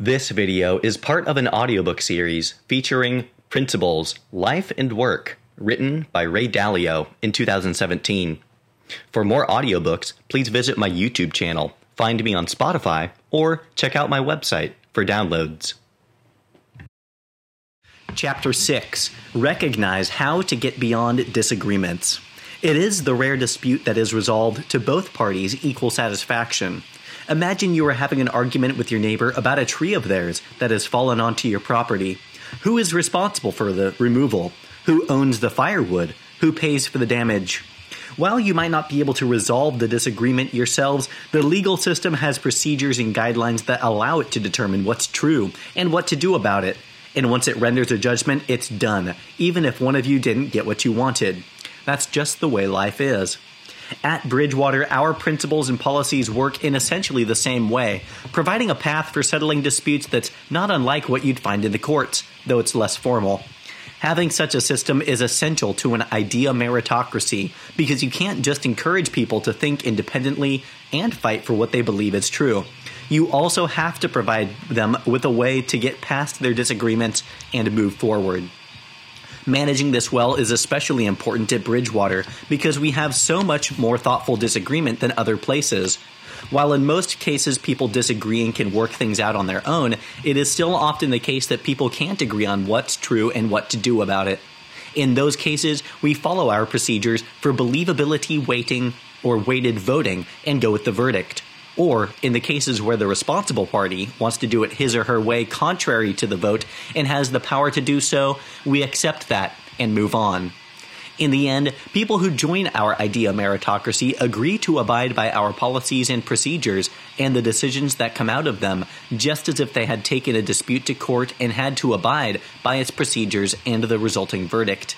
This video is part of an audiobook series featuring Principles, Life and Work, written by Ray Dalio in 2017. For more audiobooks, please visit my YouTube channel, find me on Spotify, or check out my website for downloads. Chapter 6 Recognize How to Get Beyond Disagreements. It is the rare dispute that is resolved to both parties' equal satisfaction. Imagine you are having an argument with your neighbor about a tree of theirs that has fallen onto your property. Who is responsible for the removal? Who owns the firewood? Who pays for the damage? While you might not be able to resolve the disagreement yourselves, the legal system has procedures and guidelines that allow it to determine what's true and what to do about it. And once it renders a judgment, it's done, even if one of you didn't get what you wanted. That's just the way life is. At Bridgewater, our principles and policies work in essentially the same way, providing a path for settling disputes that's not unlike what you'd find in the courts, though it's less formal. Having such a system is essential to an idea meritocracy because you can't just encourage people to think independently and fight for what they believe is true. You also have to provide them with a way to get past their disagreements and move forward. Managing this well is especially important at Bridgewater because we have so much more thoughtful disagreement than other places. While in most cases people disagree and can work things out on their own, it is still often the case that people can't agree on what's true and what to do about it. In those cases, we follow our procedures for believability weighting or weighted voting and go with the verdict. Or, in the cases where the responsible party wants to do it his or her way contrary to the vote and has the power to do so, we accept that and move on. In the end, people who join our idea meritocracy agree to abide by our policies and procedures and the decisions that come out of them, just as if they had taken a dispute to court and had to abide by its procedures and the resulting verdict.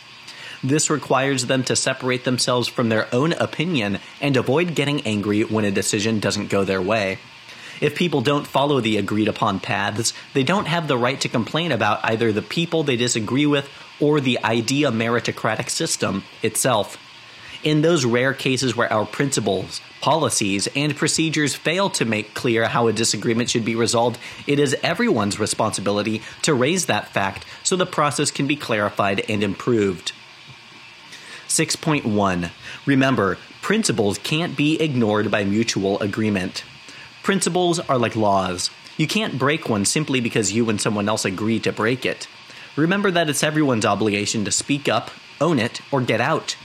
This requires them to separate themselves from their own opinion and avoid getting angry when a decision doesn't go their way. If people don't follow the agreed upon paths, they don't have the right to complain about either the people they disagree with or the idea meritocratic system itself. In those rare cases where our principles, policies, and procedures fail to make clear how a disagreement should be resolved, it is everyone's responsibility to raise that fact so the process can be clarified and improved. 6.1 Remember, principles can't be ignored by mutual agreement. Principles are like laws. You can't break one simply because you and someone else agree to break it. Remember that it's everyone's obligation to speak up, own it, or get out.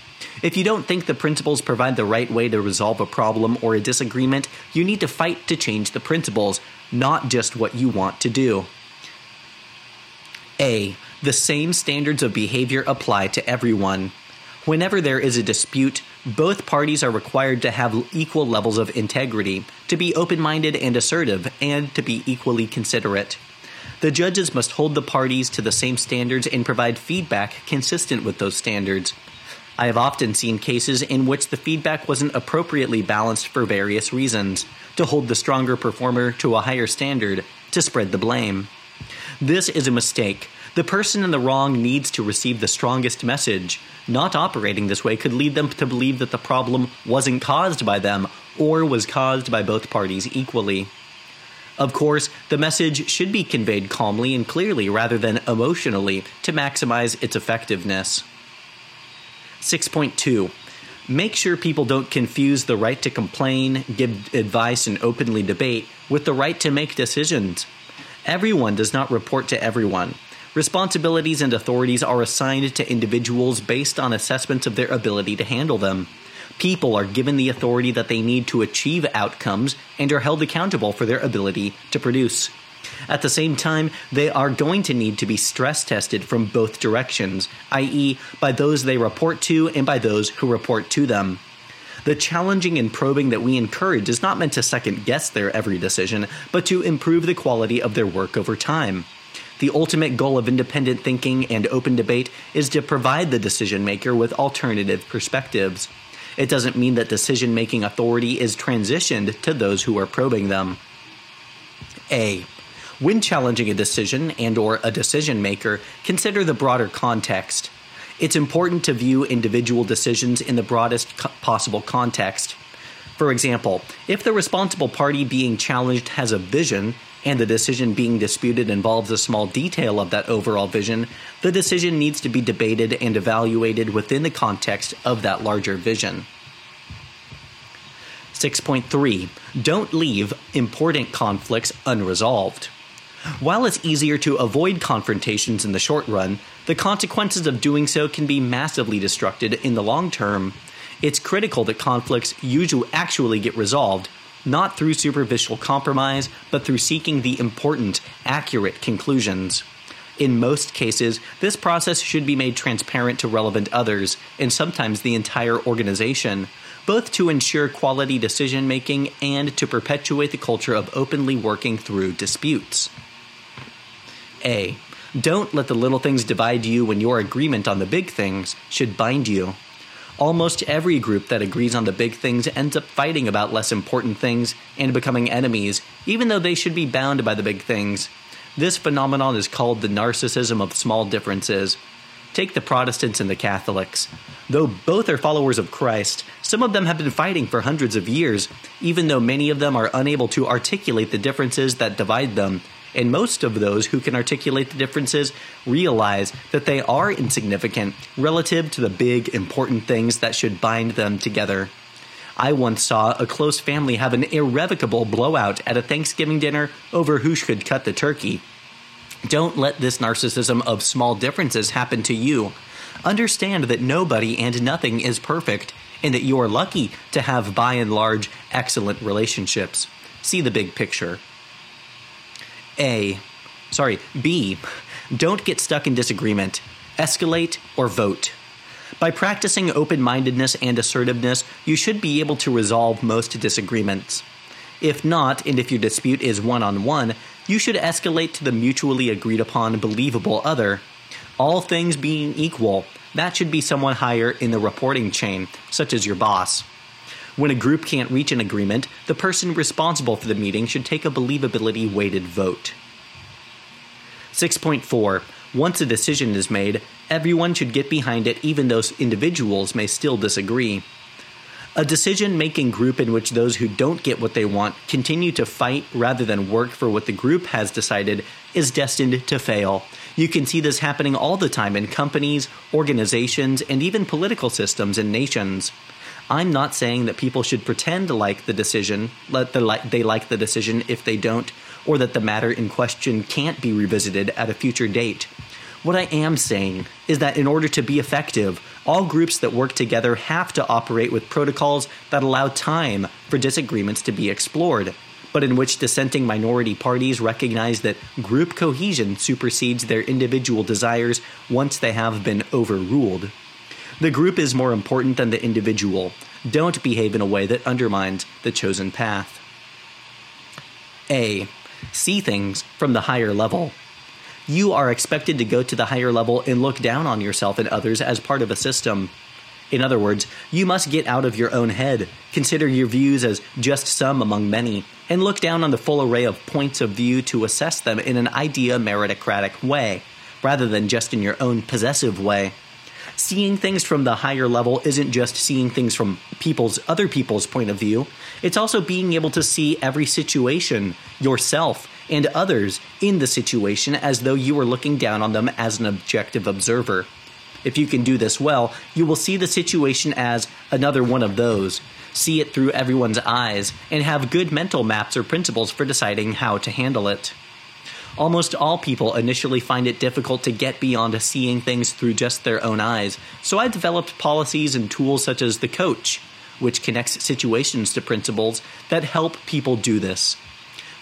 If you don't think the principles provide the right way to resolve a problem or a disagreement, you need to fight to change the principles, not just what you want to do. A. The same standards of behavior apply to everyone. Whenever there is a dispute, both parties are required to have equal levels of integrity, to be open minded and assertive, and to be equally considerate. The judges must hold the parties to the same standards and provide feedback consistent with those standards. I have often seen cases in which the feedback wasn't appropriately balanced for various reasons to hold the stronger performer to a higher standard, to spread the blame. This is a mistake. The person in the wrong needs to receive the strongest message. Not operating this way could lead them to believe that the problem wasn't caused by them or was caused by both parties equally. Of course, the message should be conveyed calmly and clearly rather than emotionally to maximize its effectiveness. 6.2 Make sure people don't confuse the right to complain, give advice, and openly debate with the right to make decisions. Everyone does not report to everyone. Responsibilities and authorities are assigned to individuals based on assessments of their ability to handle them. People are given the authority that they need to achieve outcomes and are held accountable for their ability to produce. At the same time, they are going to need to be stress tested from both directions, i.e., by those they report to and by those who report to them. The challenging and probing that we encourage is not meant to second guess their every decision, but to improve the quality of their work over time. The ultimate goal of independent thinking and open debate is to provide the decision maker with alternative perspectives. It doesn't mean that decision making authority is transitioned to those who are probing them. A. When challenging a decision and or a decision maker, consider the broader context. It's important to view individual decisions in the broadest co- possible context. For example, if the responsible party being challenged has a vision, and the decision being disputed involves a small detail of that overall vision, the decision needs to be debated and evaluated within the context of that larger vision. 6.3 Don't leave important conflicts unresolved. While it's easier to avoid confrontations in the short run, the consequences of doing so can be massively destructive in the long term. It's critical that conflicts usually actually get resolved, not through superficial compromise, but through seeking the important, accurate conclusions. In most cases, this process should be made transparent to relevant others, and sometimes the entire organization, both to ensure quality decision making and to perpetuate the culture of openly working through disputes. A. Don't let the little things divide you when your agreement on the big things should bind you. Almost every group that agrees on the big things ends up fighting about less important things and becoming enemies, even though they should be bound by the big things. This phenomenon is called the narcissism of small differences. Take the Protestants and the Catholics. Though both are followers of Christ, some of them have been fighting for hundreds of years, even though many of them are unable to articulate the differences that divide them and most of those who can articulate the differences realize that they are insignificant relative to the big, important things that should bind them together. I once saw a close family have an irrevocable blowout at a Thanksgiving dinner over who should cut the turkey. Don't let this narcissism of small differences happen to you. Understand that nobody and nothing is perfect, and that you are lucky to have, by and large, excellent relationships. See the big picture. A. Sorry, B. Don't get stuck in disagreement. Escalate or vote. By practicing open mindedness and assertiveness, you should be able to resolve most disagreements. If not, and if your dispute is one on one, you should escalate to the mutually agreed upon believable other. All things being equal, that should be someone higher in the reporting chain, such as your boss. When a group can't reach an agreement, the person responsible for the meeting should take a believability weighted vote. 6.4 Once a decision is made, everyone should get behind it even though individuals may still disagree. A decision making group in which those who don't get what they want continue to fight rather than work for what the group has decided is destined to fail. You can see this happening all the time in companies, organizations, and even political systems and nations. I'm not saying that people should pretend to like the decision, let the li- they like the decision if they don't, or that the matter in question can't be revisited at a future date. What I am saying is that in order to be effective, all groups that work together have to operate with protocols that allow time for disagreements to be explored, but in which dissenting minority parties recognize that group cohesion supersedes their individual desires once they have been overruled. The group is more important than the individual. Don't behave in a way that undermines the chosen path. A. See things from the higher level. You are expected to go to the higher level and look down on yourself and others as part of a system. In other words, you must get out of your own head, consider your views as just some among many, and look down on the full array of points of view to assess them in an idea meritocratic way, rather than just in your own possessive way seeing things from the higher level isn't just seeing things from people's other people's point of view. It's also being able to see every situation yourself and others in the situation as though you were looking down on them as an objective observer. If you can do this well you will see the situation as another one of those. See it through everyone's eyes and have good mental maps or principles for deciding how to handle it Almost all people initially find it difficult to get beyond seeing things through just their own eyes, so I developed policies and tools such as the coach, which connects situations to principles that help people do this.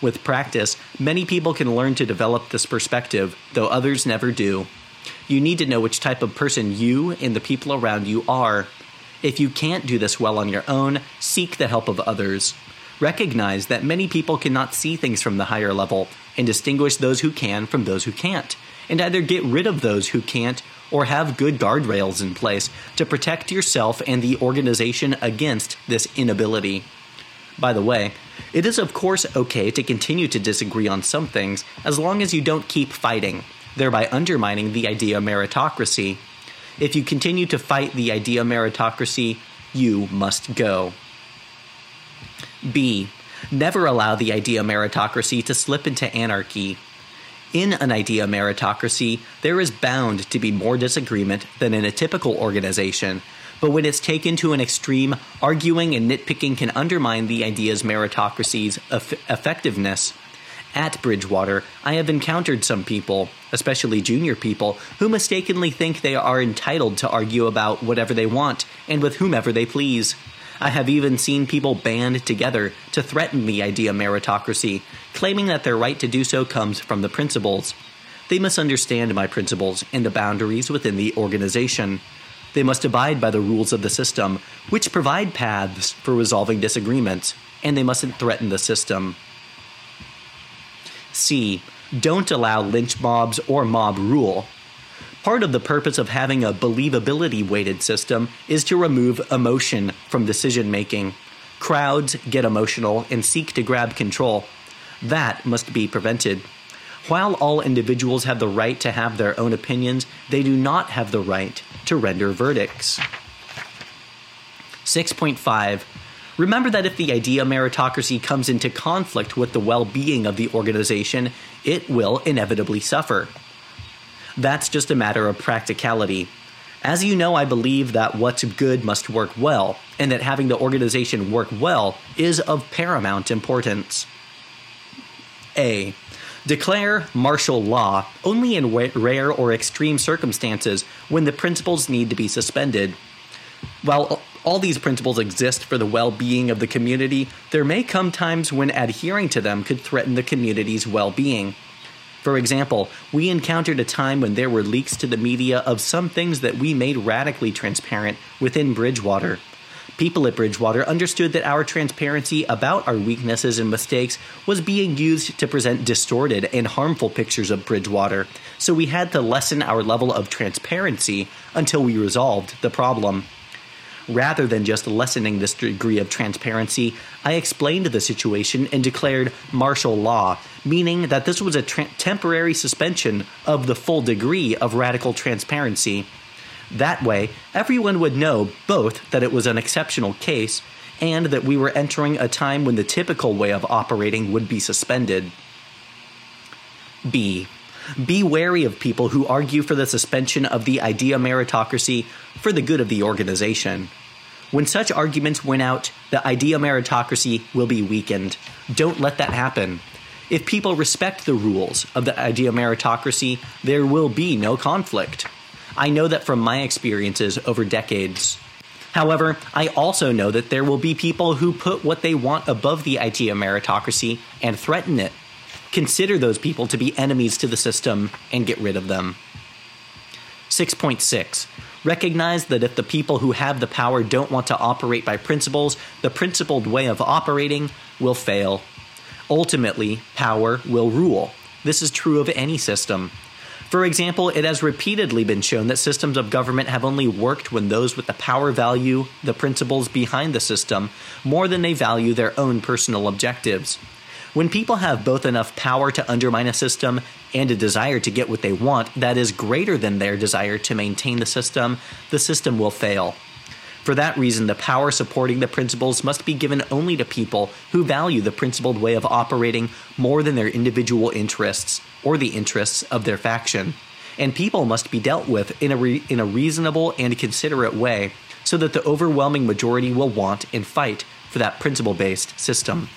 With practice, many people can learn to develop this perspective, though others never do. You need to know which type of person you and the people around you are. If you can't do this well on your own, seek the help of others. Recognize that many people cannot see things from the higher level and distinguish those who can from those who can't, and either get rid of those who can't or have good guardrails in place to protect yourself and the organization against this inability. By the way, it is of course okay to continue to disagree on some things as long as you don't keep fighting, thereby undermining the idea of meritocracy. If you continue to fight the idea of meritocracy, you must go. B. Never allow the idea meritocracy to slip into anarchy. In an idea meritocracy, there is bound to be more disagreement than in a typical organization, but when it's taken to an extreme, arguing and nitpicking can undermine the idea's meritocracy's eff- effectiveness. At Bridgewater, I have encountered some people, especially junior people, who mistakenly think they are entitled to argue about whatever they want and with whomever they please. I have even seen people band together to threaten the idea meritocracy, claiming that their right to do so comes from the principles. They misunderstand my principles and the boundaries within the organization. They must abide by the rules of the system, which provide paths for resolving disagreements, and they mustn't threaten the system. C. Don't allow lynch mobs or mob rule. Part of the purpose of having a believability weighted system is to remove emotion from decision making. Crowds get emotional and seek to grab control. That must be prevented. While all individuals have the right to have their own opinions, they do not have the right to render verdicts. 6.5 Remember that if the idea meritocracy comes into conflict with the well being of the organization, it will inevitably suffer. That's just a matter of practicality. As you know, I believe that what's good must work well, and that having the organization work well is of paramount importance. A. Declare martial law only in rare or extreme circumstances when the principles need to be suspended. While all these principles exist for the well being of the community, there may come times when adhering to them could threaten the community's well being. For example, we encountered a time when there were leaks to the media of some things that we made radically transparent within Bridgewater. People at Bridgewater understood that our transparency about our weaknesses and mistakes was being used to present distorted and harmful pictures of Bridgewater, so we had to lessen our level of transparency until we resolved the problem. Rather than just lessening this degree of transparency, I explained the situation and declared martial law, meaning that this was a tra- temporary suspension of the full degree of radical transparency. That way, everyone would know both that it was an exceptional case and that we were entering a time when the typical way of operating would be suspended. B. Be wary of people who argue for the suspension of the idea meritocracy for the good of the organization. When such arguments win out, the idea meritocracy will be weakened. Don't let that happen. If people respect the rules of the idea meritocracy, there will be no conflict. I know that from my experiences over decades. However, I also know that there will be people who put what they want above the idea meritocracy and threaten it. Consider those people to be enemies to the system and get rid of them. 6.6 Recognize that if the people who have the power don't want to operate by principles, the principled way of operating will fail. Ultimately, power will rule. This is true of any system. For example, it has repeatedly been shown that systems of government have only worked when those with the power value the principles behind the system more than they value their own personal objectives. When people have both enough power to undermine a system and a desire to get what they want that is greater than their desire to maintain the system, the system will fail. For that reason, the power supporting the principles must be given only to people who value the principled way of operating more than their individual interests or the interests of their faction. And people must be dealt with in a, re- in a reasonable and considerate way so that the overwhelming majority will want and fight for that principle based system.